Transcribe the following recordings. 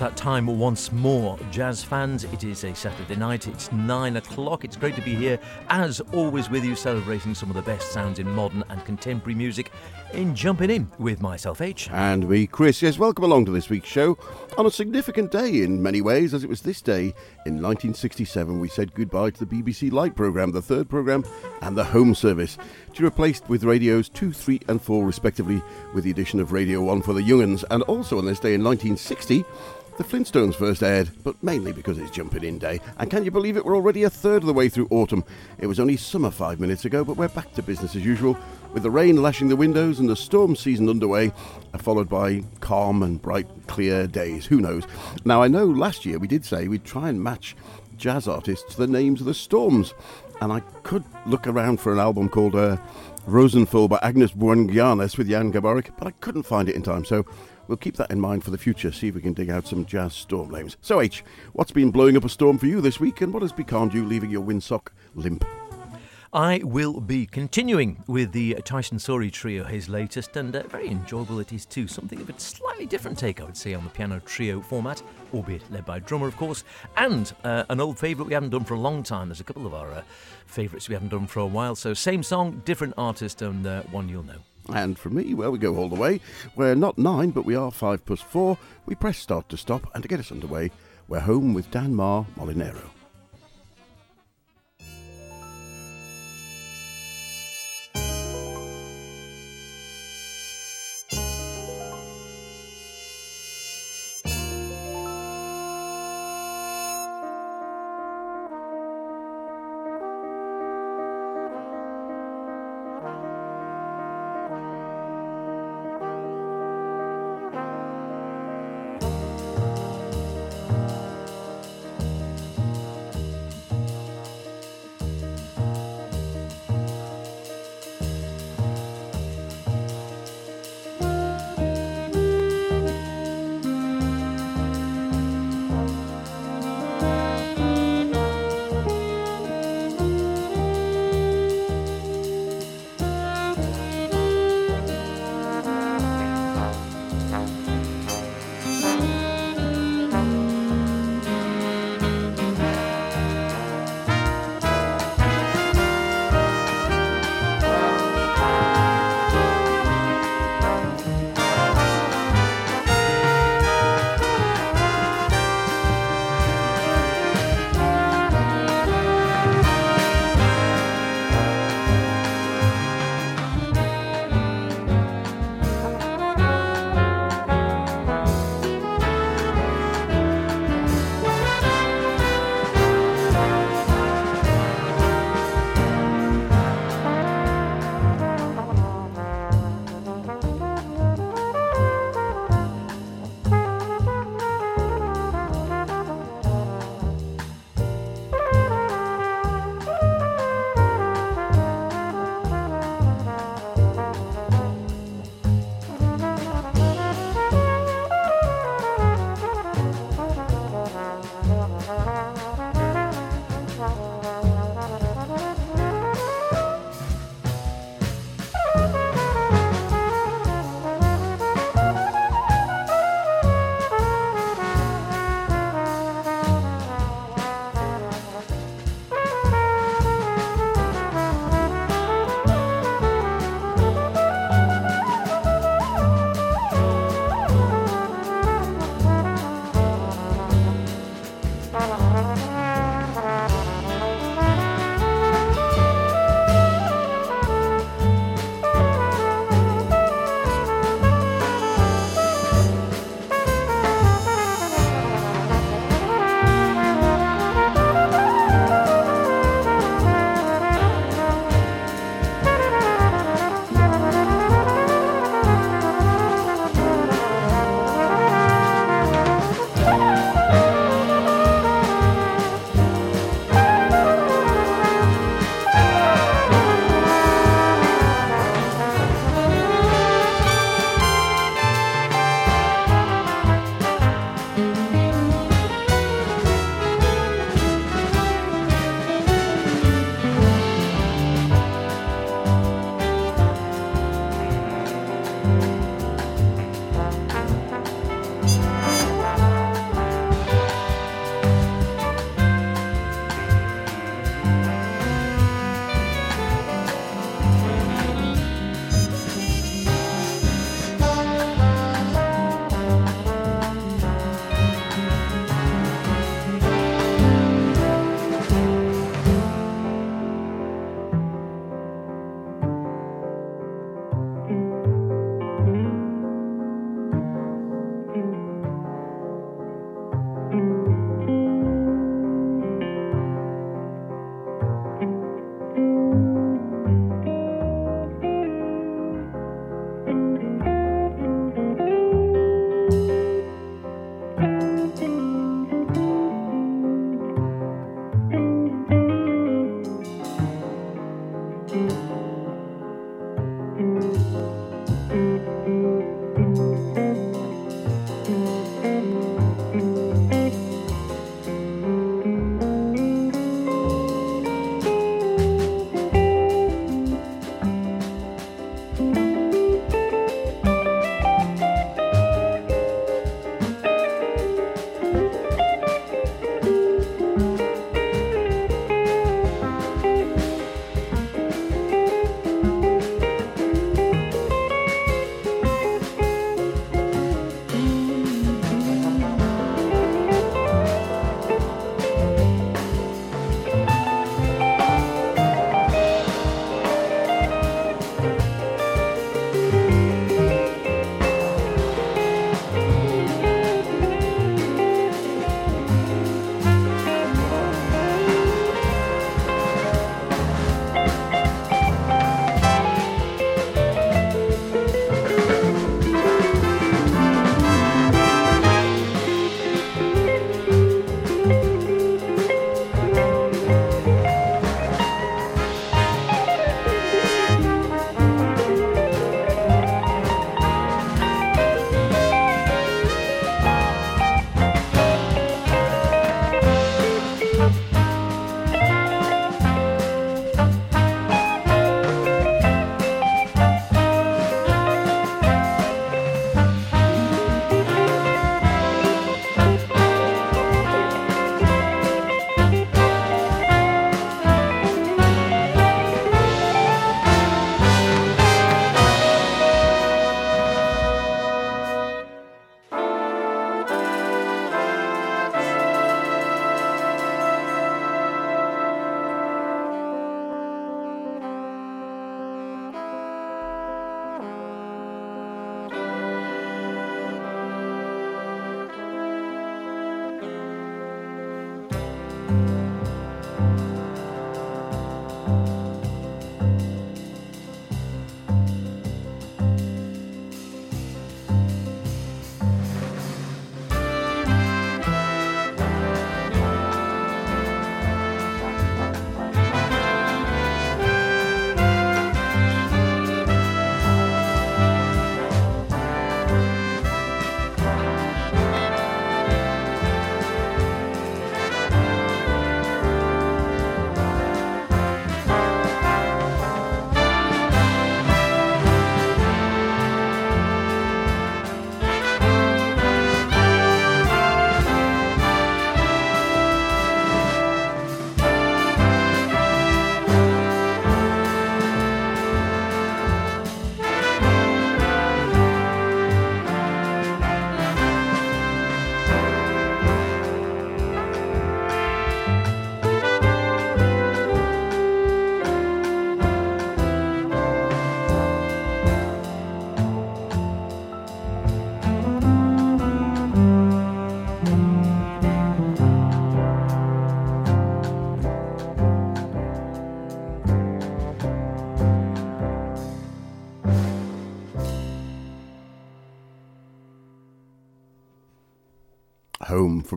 That time once more, jazz fans. It is a Saturday night, it's nine o'clock. It's great to be here, as always, with you, celebrating some of the best sounds in modern and contemporary music in Jumping In with myself, H. And me, Chris. Yes, welcome along to this week's show on a significant day in many ways, as it was this day in 1967 we said goodbye to the BBC Light programme, the third programme, and the Home Service, to be replaced with radios 2, 3, and 4, respectively, with the addition of Radio 1 for the Young'uns. And also on this day in 1960, the Flintstones first aired, but mainly because it's Jumping In Day. And can you believe it? We're already a third of the way through autumn. It was only summer five minutes ago, but we're back to business as usual, with the rain lashing the windows and the storm season underway, uh, followed by calm and bright, clear days. Who knows? Now, I know last year we did say we'd try and match jazz artists to the names of the storms, and I could look around for an album called uh, Rosensfole by Agnes Buen Garnås with Jan Garbarek, but I couldn't find it in time, so we'll keep that in mind for the future, see if we can dig out some jazz storm names. So, H, what's been blowing up a storm for you this week, and what has becalmed you leaving your windsock limp? I will be continuing with the Tyshawn Sorey trio, his latest, and uh, very enjoyable it is too. Something of a slightly different take, I would say, on the piano trio format, albeit led by a drummer, of course, and uh, an old favourite we haven't done for a long time. There's a couple of our uh, favourites we haven't done for a while, so same song, different artist, and uh, one you'll know. And for me, well, we go all the way. We're not nine, but we are five plus four. We press start to stop, and to get us underway, we're home with Dan Mar Molinero.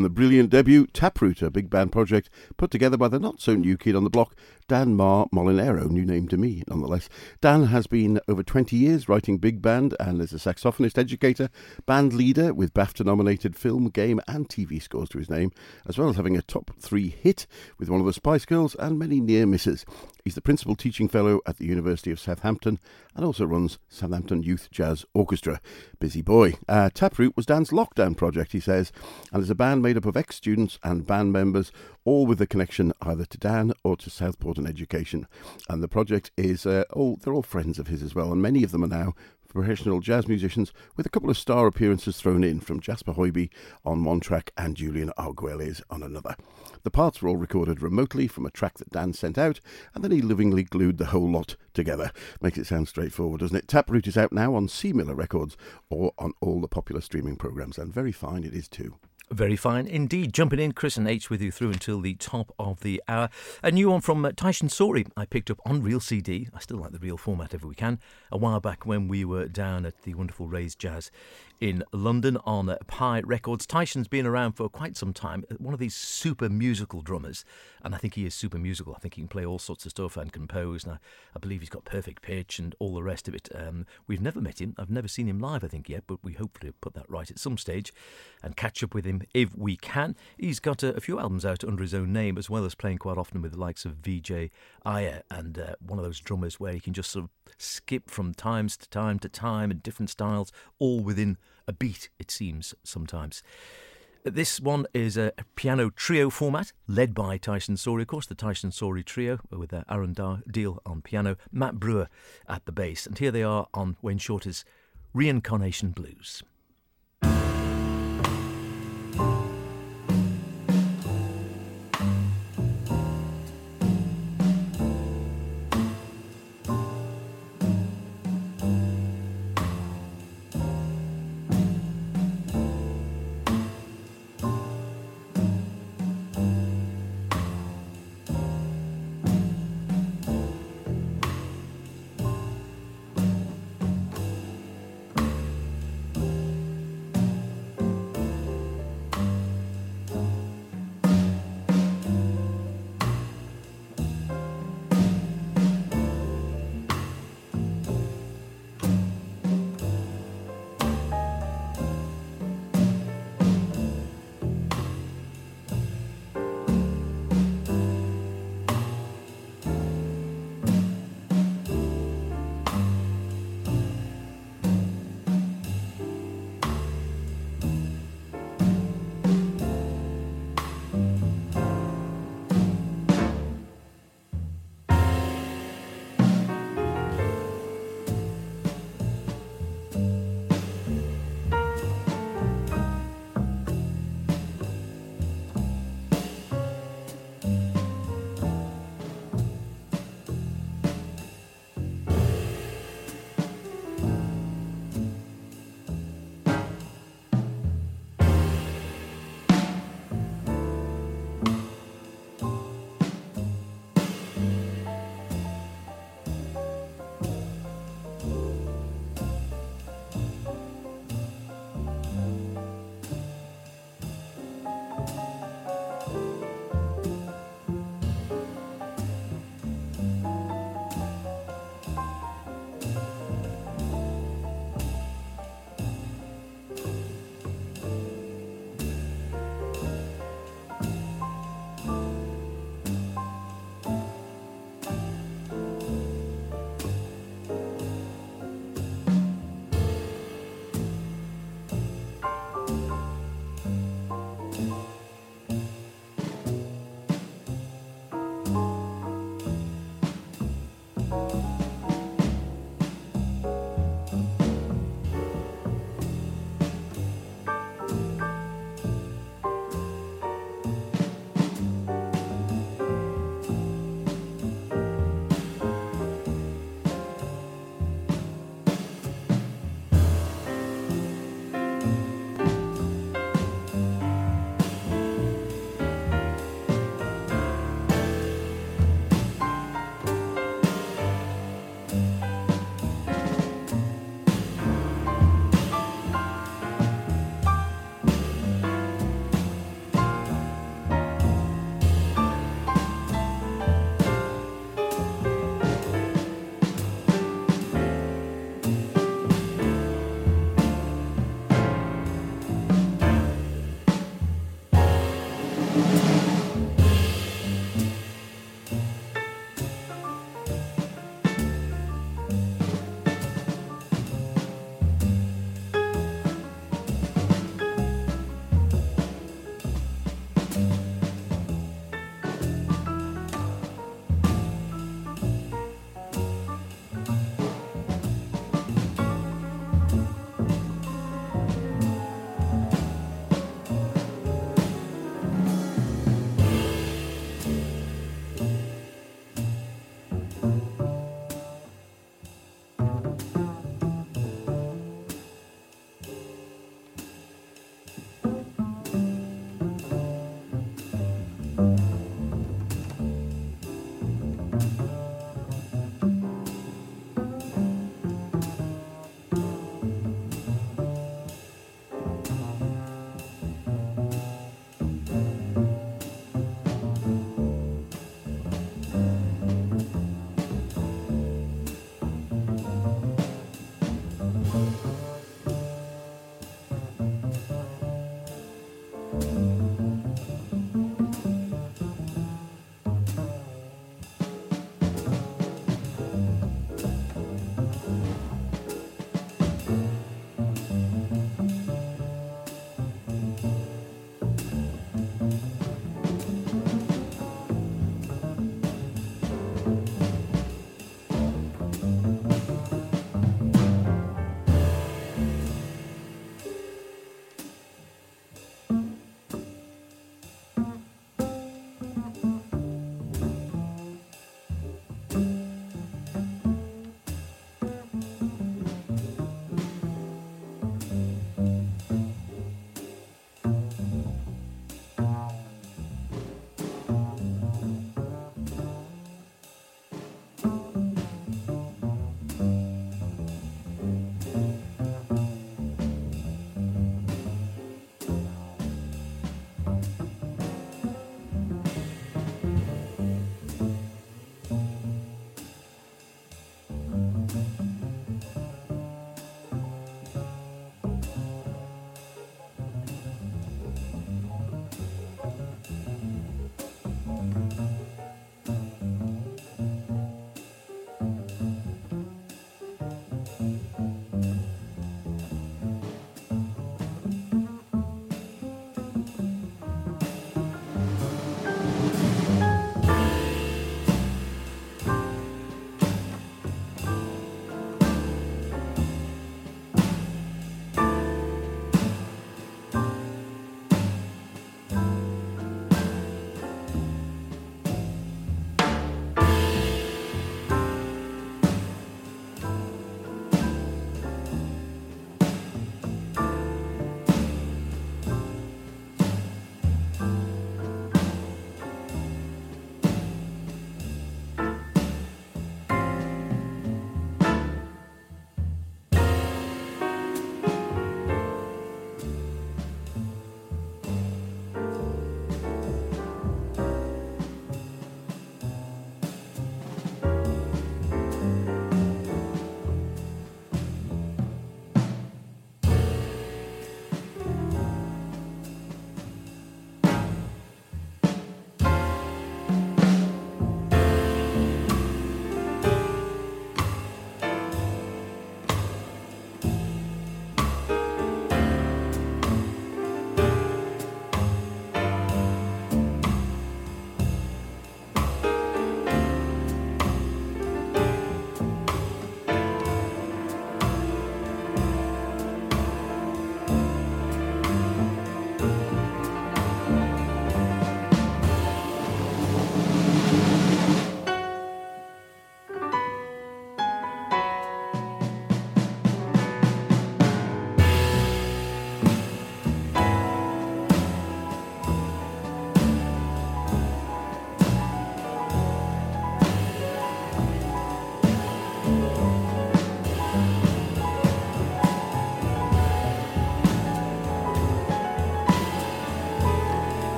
From the brilliant debut Taproot, a big band project put together by the not so new kid on the block, Dan Mar Molinero, new name to me nonetheless. Dan has been over 20 years writing big band and is a saxophonist educator, band leader with BAFTA nominated film, game, and TV scores to his name, as well as having a top three hit with one of the Spice Girls and many near misses. He's the principal teaching fellow at the University of Southampton and also runs Southampton Youth Jazz Orchestra. Busy boy. Uh, Taproot was Dan's lockdown project, he says, and is a band made up of ex students and band members, all with a connection either to Dan or to Southport and education. And the project is, uh, oh, they're all friends of his as well, and many of them are now professional jazz musicians, with a couple of star appearances thrown in from Jasper Hoiby on one track and Julian Arguelles on another. The parts were all recorded remotely from a track that Dan sent out, and then he lovingly glued the whole lot together. Makes it sound straightforward, doesn't it? Taproot is out now on C Miller Records or on all the popular streaming programs, and very fine it is too. Very fine indeed. Jumping in, Chris and H with you through until the top of the hour. A new one from uh, Tyshawn Sorey I picked up on real CD. I still like the real format if we can. A while back when we were down at the wonderful Ray's Jazz in London on Pi Records. Tyshawn's been around for quite some time. One of these super musical drummers, and I think he is super musical. I think he can play all sorts of stuff and compose. And I, I believe he's got perfect pitch and all the rest of it. Um, we've never met him. I've never seen him live, I think, yet, but we hopefully put that right at some stage and catch up with him if we can. He's got a, a few albums out under his own name, as well as playing quite often with the likes of Vijay Iyer and uh, one of those drummers where he can just sort of skip from times to time to time in different styles, all within a beat, it seems sometimes. This one is a piano trio format led by Tyshawn Sorey, of course, the Tyshawn Sorey trio with uh, Aaron Diehl on piano, Matt Brewer at the bass. And here they are on Wayne Shorter's Reincarnation Blues.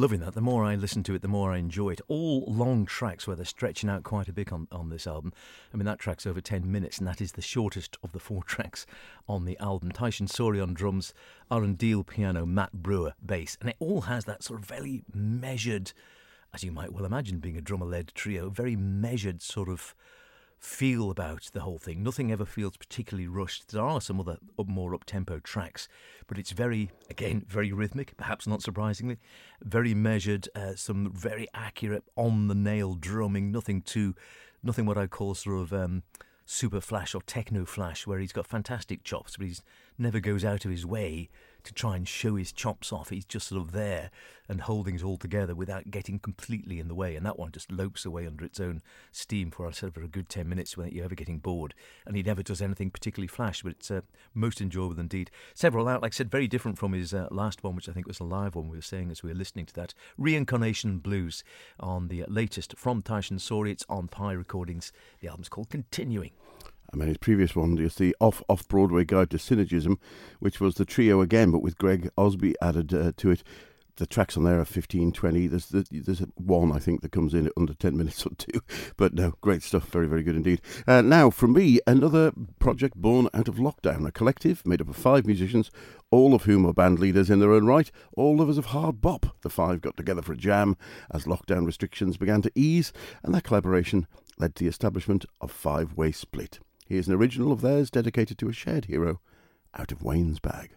Loving that. The more I listen to it, the more I enjoy it. All long tracks where they're stretching out quite a bit on, on this album. I mean, that track's over 10 minutes, and that is the shortest of the four tracks on the album. Tyshawn Sorey on drums, Aaron Diehl piano, Matt Brewer bass, and it all has that sort of very measured, as you might well imagine, being a drummer led trio, very measured sort of feel about the whole thing. Nothing ever feels particularly rushed. There are some other more up tempo tracks, but it's very, again, very rhythmic, perhaps not surprisingly, very measured, uh, some very accurate, on the nail drumming, nothing too, nothing what I call sort of. Um, super flash or techno flash where he's got fantastic chops but he never goes out of his way to try and show his chops off. He's just sort of there and holding it all together without getting completely in the way. And that one just lopes away under its own steam for, said, for a good 10 minutes without you ever getting bored. And he never does anything particularly flash, but it's uh, most enjoyable indeed. Several out, like I said, very different from his uh, last one, which I think was a live one we were saying as we were listening to that. Reincarnation Blues on the latest from Tyshawn Sorey. It's on Pi Recordings. The album's called Continuing. I mean, his previous one is the off off Broadway guide to synergism, which was the trio again, but with Greg Osby added uh, to it. The tracks on there are 15, 20. There's, there's one, I think, that comes in at under 10 minutes or two. But no, great stuff. Very, very good indeed. Uh, now, from me, another project born out of lockdown. A collective made up of five musicians, all of whom are band leaders in their own right, all lovers of hard bop. The five got together for a jam as lockdown restrictions began to ease, and that collaboration led to the establishment of Five Way Split. Here's an original of theirs dedicated to a shared hero out of Wayne's bag.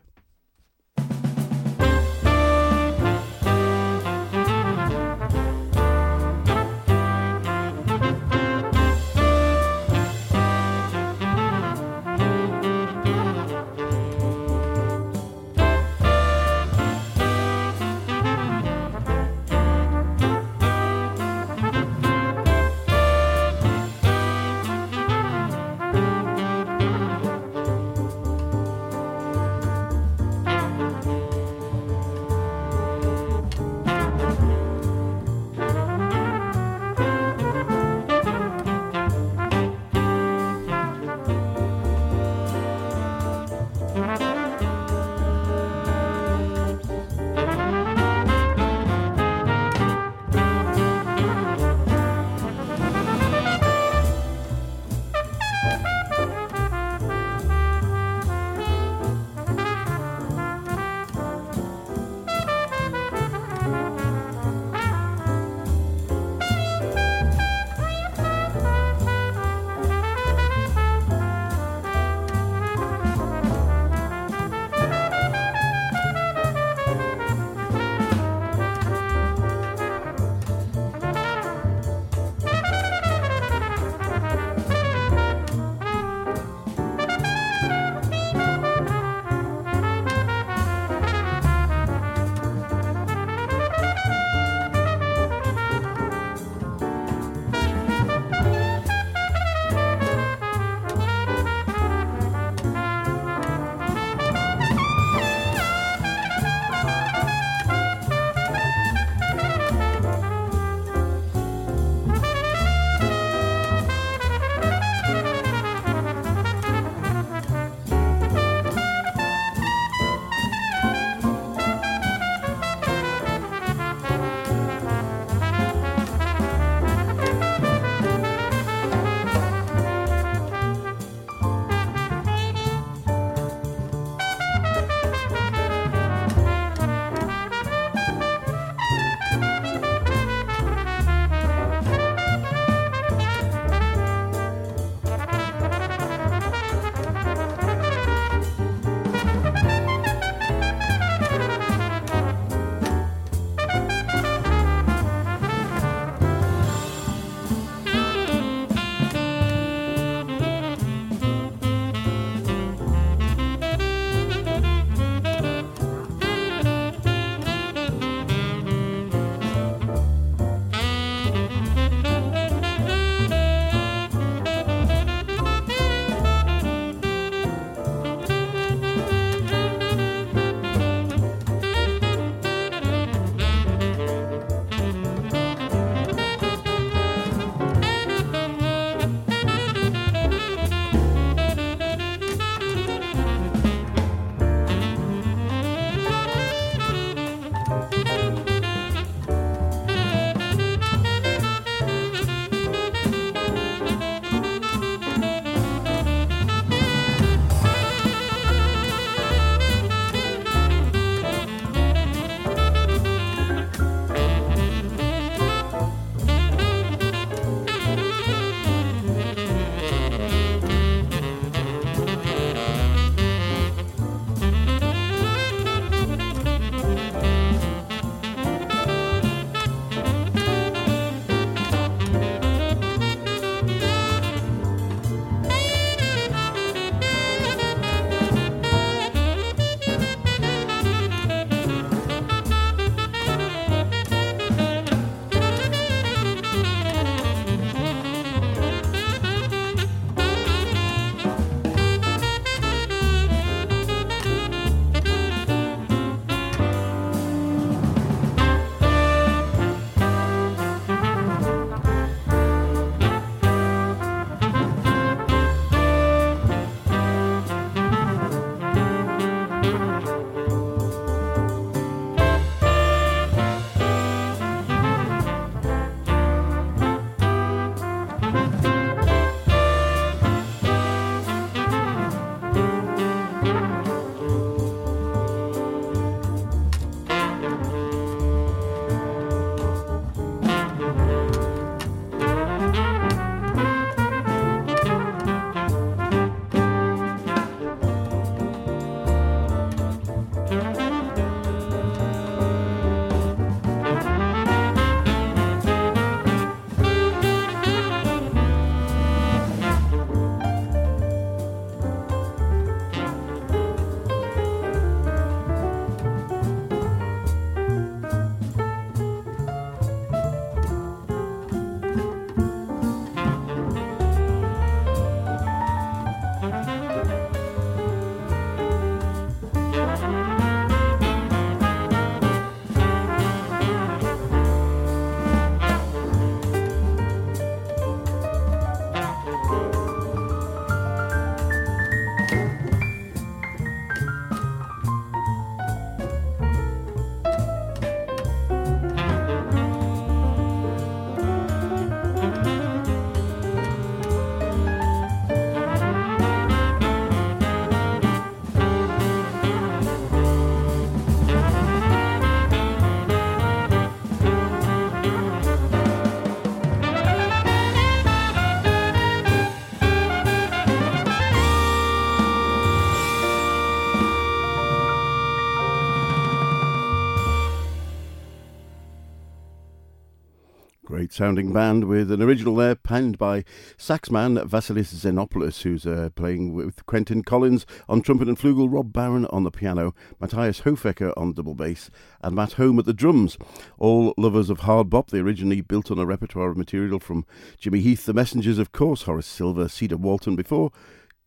Sounding band with an original there penned by saxman Vasilis Xenopoulos, who's uh, playing with Quentin Collins on trumpet and flugel, Rob Barron on the piano, Matthias Hofecker on double bass, and Matt Home at the drums. All lovers of hard bop, they originally built on a repertoire of material from Jimmy Heath, The Messengers, of course, Horace Silver, Cedar Walton before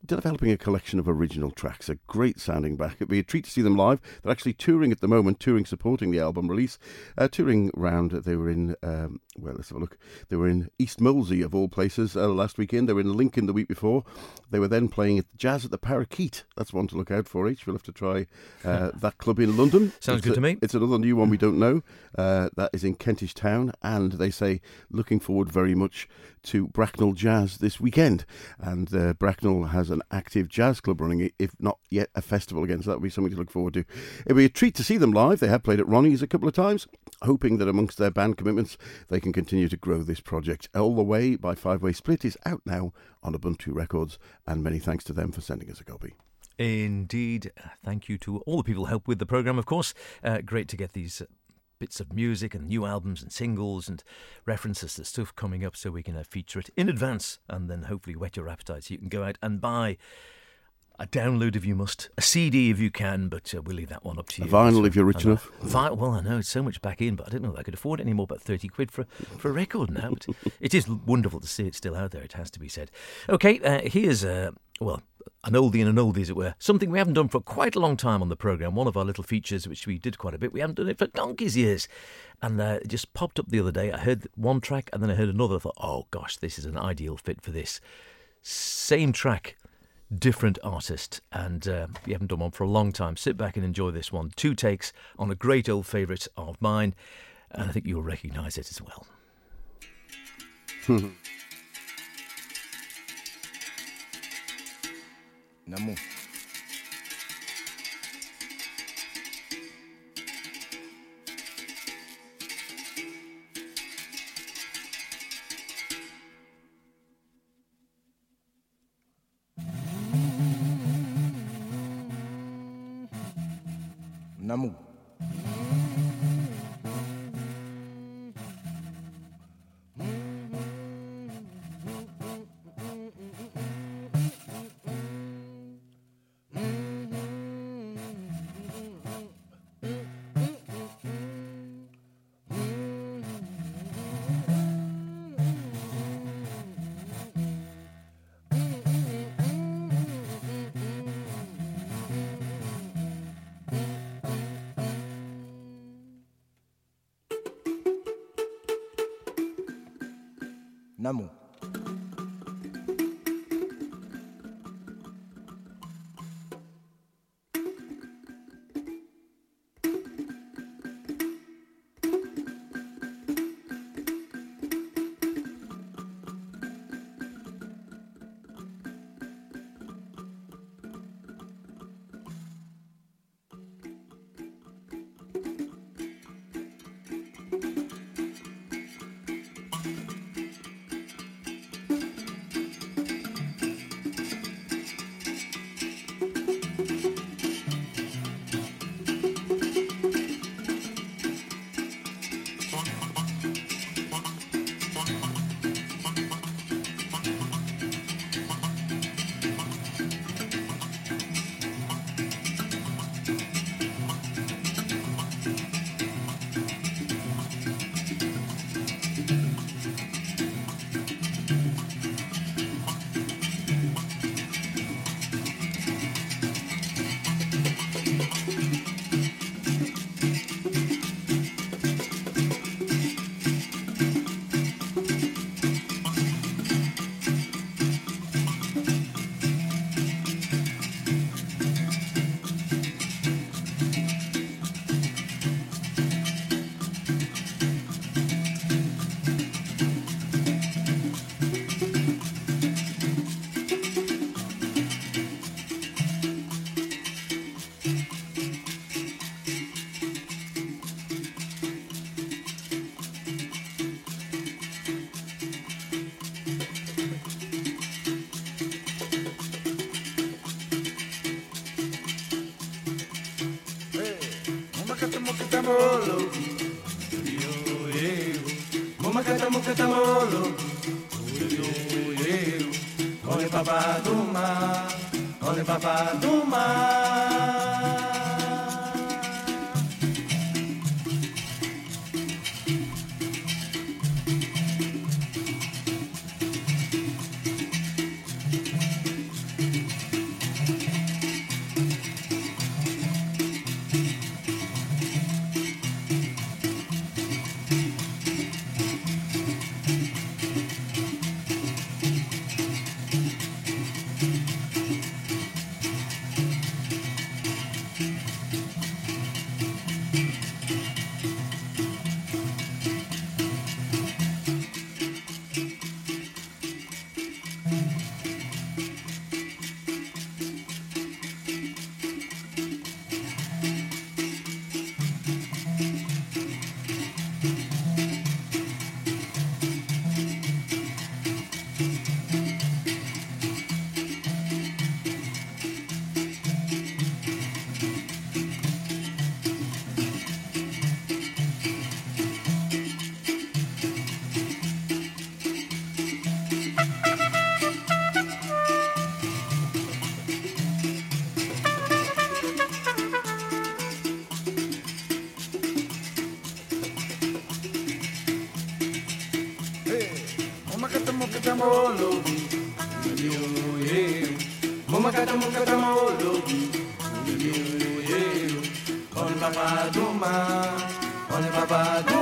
developing a collection of original tracks. A great sounding back. It'd be a treat to see them live. They're actually touring at the moment, touring supporting the album release. Uh, touring round, they were in, um, well, let's have a look. They were in East Molesey, of all places, uh, last weekend. They were in Lincoln the week before. They were then playing at Jazz at the Parakeet. That's one to look out for, H. We'll have to try uh, that club in London. Sounds it's good a, to me. It's another new one we don't know. Uh, that is in Kentish Town, and they say looking forward very much to Bracknell Jazz this weekend. And uh, Bracknell has an active jazz club running, if not yet a festival again. So that would be something to look forward to. It'll be a treat to see them live. They have played at Ronnie's a couple of times, hoping that amongst their band commitments, they can continue to grow this project. All the Way by Five Way Split is out now on Ubuntu Records, and many thanks to them for sending us a copy. Indeed. Thank you to all the people who help with the programme, of course. Uh, great to get these bits of music and new albums and singles and references to stuff coming up so we can uh, feature it in advance and then hopefully whet your appetite so you can go out and buy a download if you must, a CD if you can, but uh, we'll leave that one up to you. A vinyl if you're rich uh, enough. Vi- well, I know it's so much back in, but I didn't know that I could afford it anymore. But thirty quid for for a record now. But it is wonderful to see it still out there. It has to be said. Okay, uh, here's uh, well an oldie and an oldie, as it were. Something we haven't done for quite a long time on the program. One of our little features, which we did quite a bit. We haven't done it for donkey's years, and uh, it just popped up the other day. I heard one track, and then I heard another. I thought, oh gosh, this is an ideal fit for this. Same track different artist, and uh, we haven't done one for a long time. Sit back and enjoy this one. Two takes on a great old favourite of mine, and I think you'll recognise it as well. Namou. en amont. mukata mukata molo. que yo. Mumakata mukata molo. Yo. Ole papá do mar. Ole papá do mar. Papa duma Ole papa duma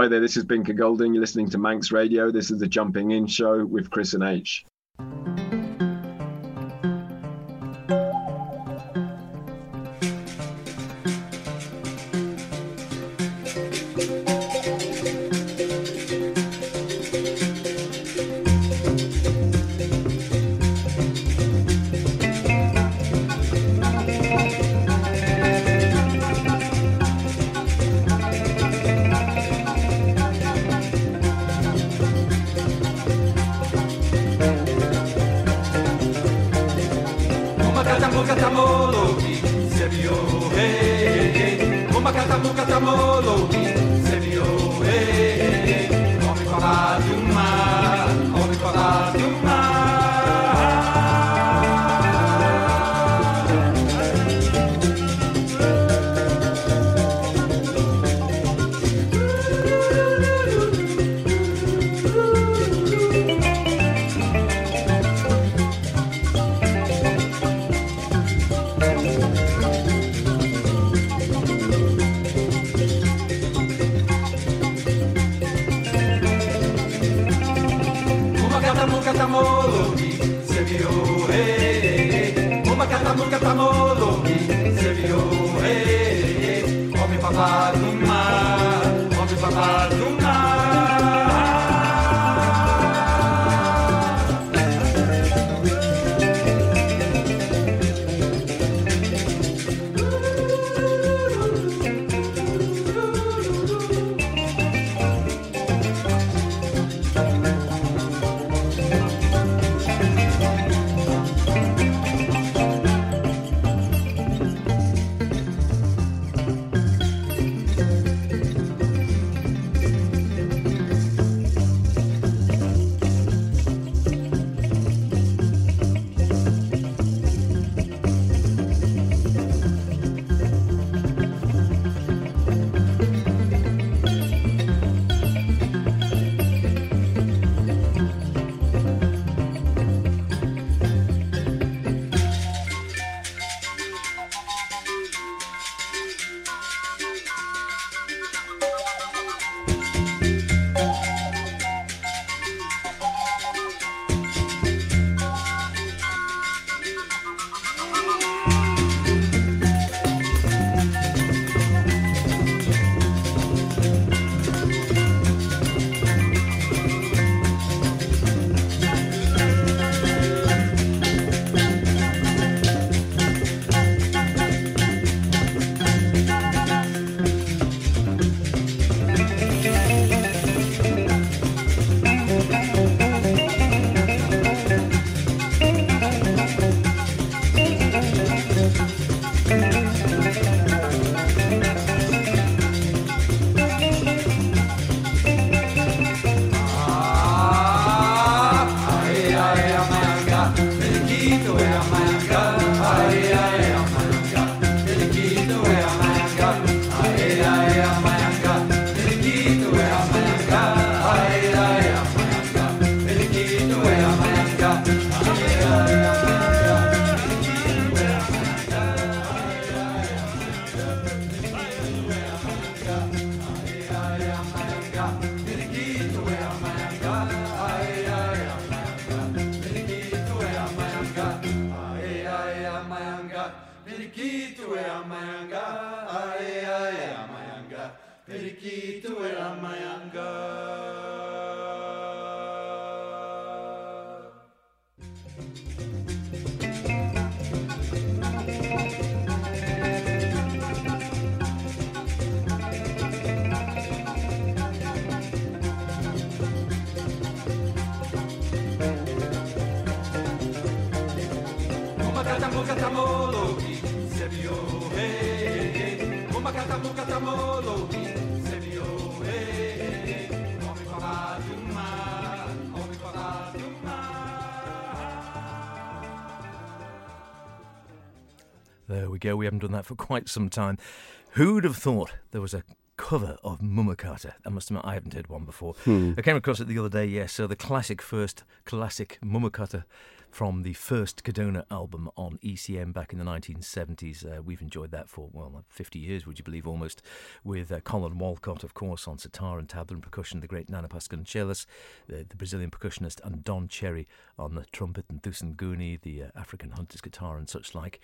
Hi there, this is Binker Golding. You're listening to Manx Radio. This is the Jumping In Show with Chris and H. go. We haven't done that for quite some time. Who'd have thought there was a cover of Mumakata. I must admit, I haven't heard one before. I came across it the other day, yes. So the classic first classic Mumakata from the first Codona album on ECM back in the 1970s. Uh, we've enjoyed that for, well, 50 years, would you believe, almost, with uh, Collin Walcott, of course, on sitar and tabla and percussion, the great Nana Vasconcelos, the, the Brazilian percussionist, and Don Cherry on the trumpet, and doussn' gouni, the uh, African hunter's guitar, and such like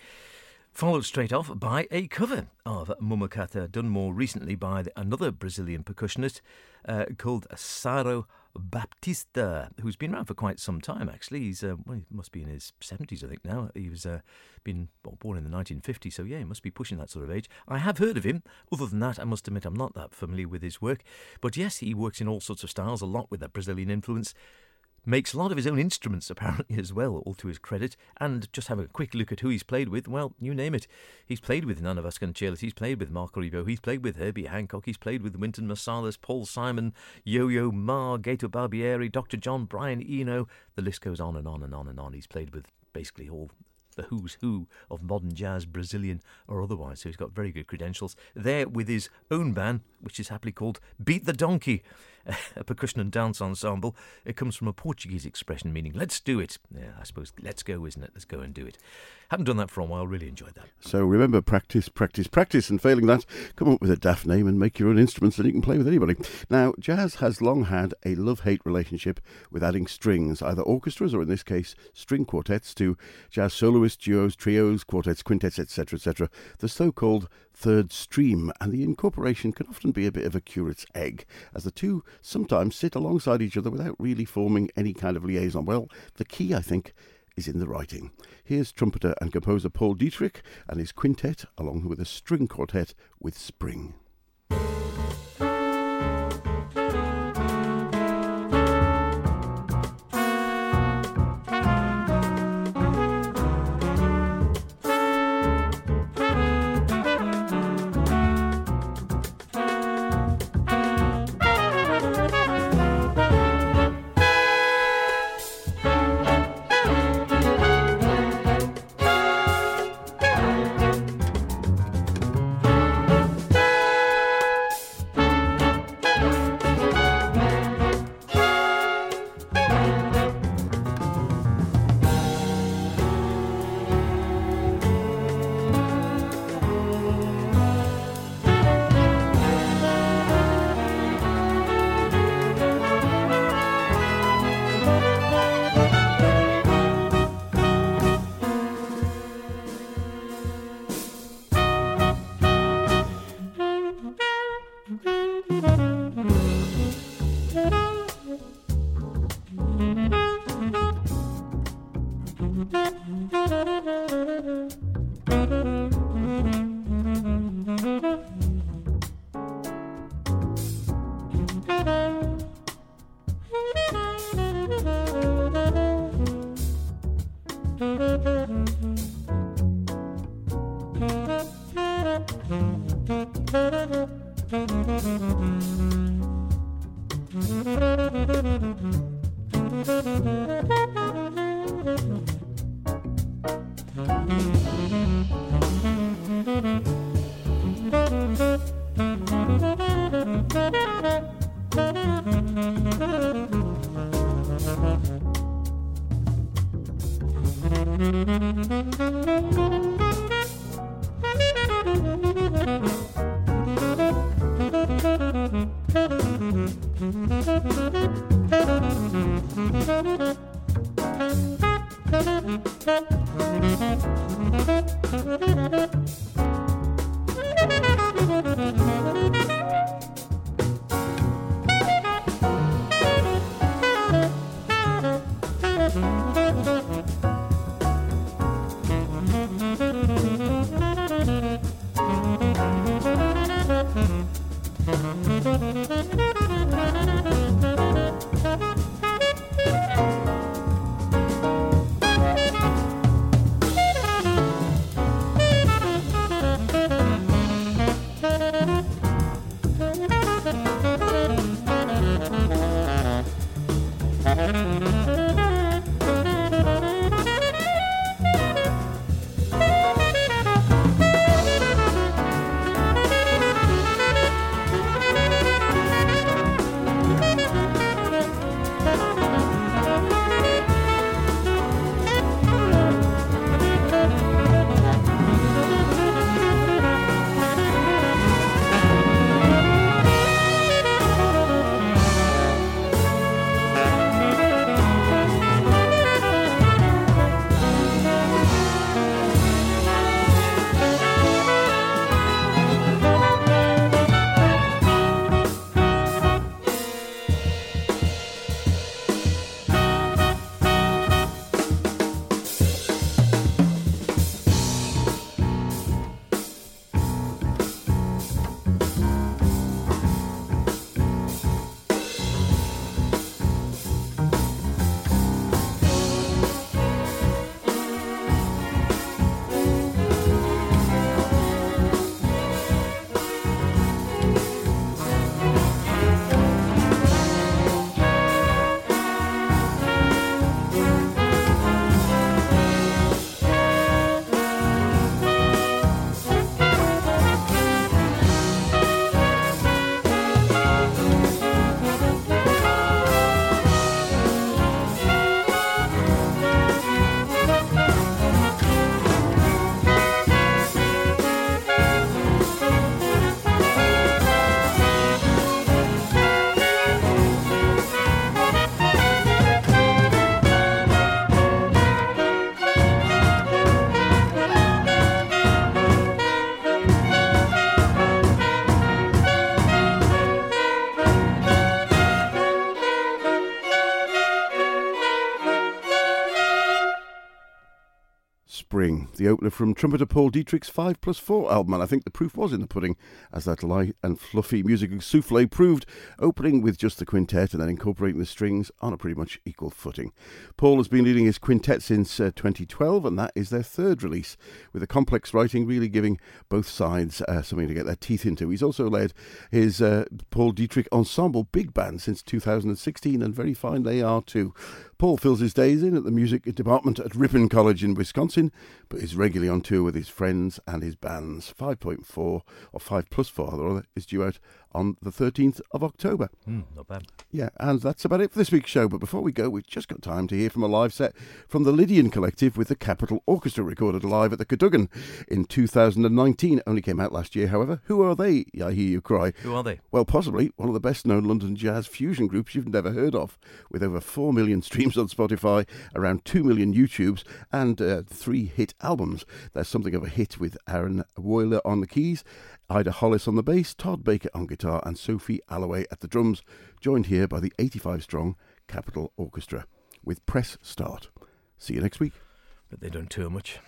followed straight off by a cover of Mumakata, done more recently by another Brazilian percussionist uh, called Cyro Baptista, who's been around for quite some time. Actually, he's uh, well, he must be in his seventies, I think. Now he was uh, been well, born in the 1950s, so yeah, he must be pushing that sort of age. I have heard of him. Other than that, I must admit I'm not that familiar with his work. But yes, he works in all sorts of styles, a lot with that Brazilian influence makes a lot of his own instruments apparently as well, all to his credit. And just have a quick look at who he's played with. Well, you name it. He's played with Nana Vasconcelos, he's played with Marco Ribot, he's played with Herbie Hancock, he's played with Wynton Marsalis, Paul Simon, Yo-Yo Ma, Gato Barbieri, Dr. John, Brian Eno. The list goes on and on and on and on. He's played with basically all the who's who of modern jazz, Brazilian or otherwise. So he's got very good credentials. There with his own band, which is happily called Beat the Donkey, a percussion and dance ensemble. It comes from a Portuguese expression meaning let's do it. Yeah, I suppose let's go, isn't it? Let's go and do it. Haven't done that for a while, really enjoyed that. So remember, practice, practice, practice, and failing that, come up with a daft name and make your own instruments and you can play with anybody. Now, jazz has long had a love-hate relationship with adding strings, either orchestras or in this case, string quartets to jazz soloists, duos, trios, quartets, quintets, etc., etc. The so-called third stream, and the incorporation can often be a bit of a curate's egg, as the two sometimes sit alongside each other without really forming any kind of liaison. Well, the key, I think, is in the writing. Here's trumpeter and composer Paul Dietrich and his quintet, along with a string quartet with Spring. Opener from trumpeter Paul Dietrich's 5 plus 4 album, and I think the proof was in the pudding, as that light and fluffy music souffle proved, opening with just the quintet and then incorporating the strings on a pretty much equal footing. Paul has been leading his quintet since uh, 2012, and that is their third release, with the complex writing really giving both sides uh, something to get their teeth into. He's also led his uh, Paul Dietrich Ensemble Big Band since 2016, and very fine they are too. Paul fills his days in at the music department at Ripon College in Wisconsin, but is regularly on tour with his friends and his bands. 5.4 or 5 plus 4 rather, is due out on the 13th of October. Mm, not bad. Yeah, and that's about it for this week's show. But before we go, we've just got time to hear from a live set from the Lydian Collective with the Capital Orchestra recorded live at the Cadogan in 2019. Only came out last year, however. Who are they? I hear you cry. Who are they? Well, possibly one of the best known London jazz fusion groups you've never heard of, with over 4 million streams on Spotify, around 2 million YouTubes, and uh, three hit albums. There's something of a hit with Aaron Woyler on the keys, Ida Hollis on the bass, Todd Baker on guitar, and Sophie Alloway at the drums, joined here by the 85 strong Capital Orchestra with Press Start. See you next week. But they don't tour much.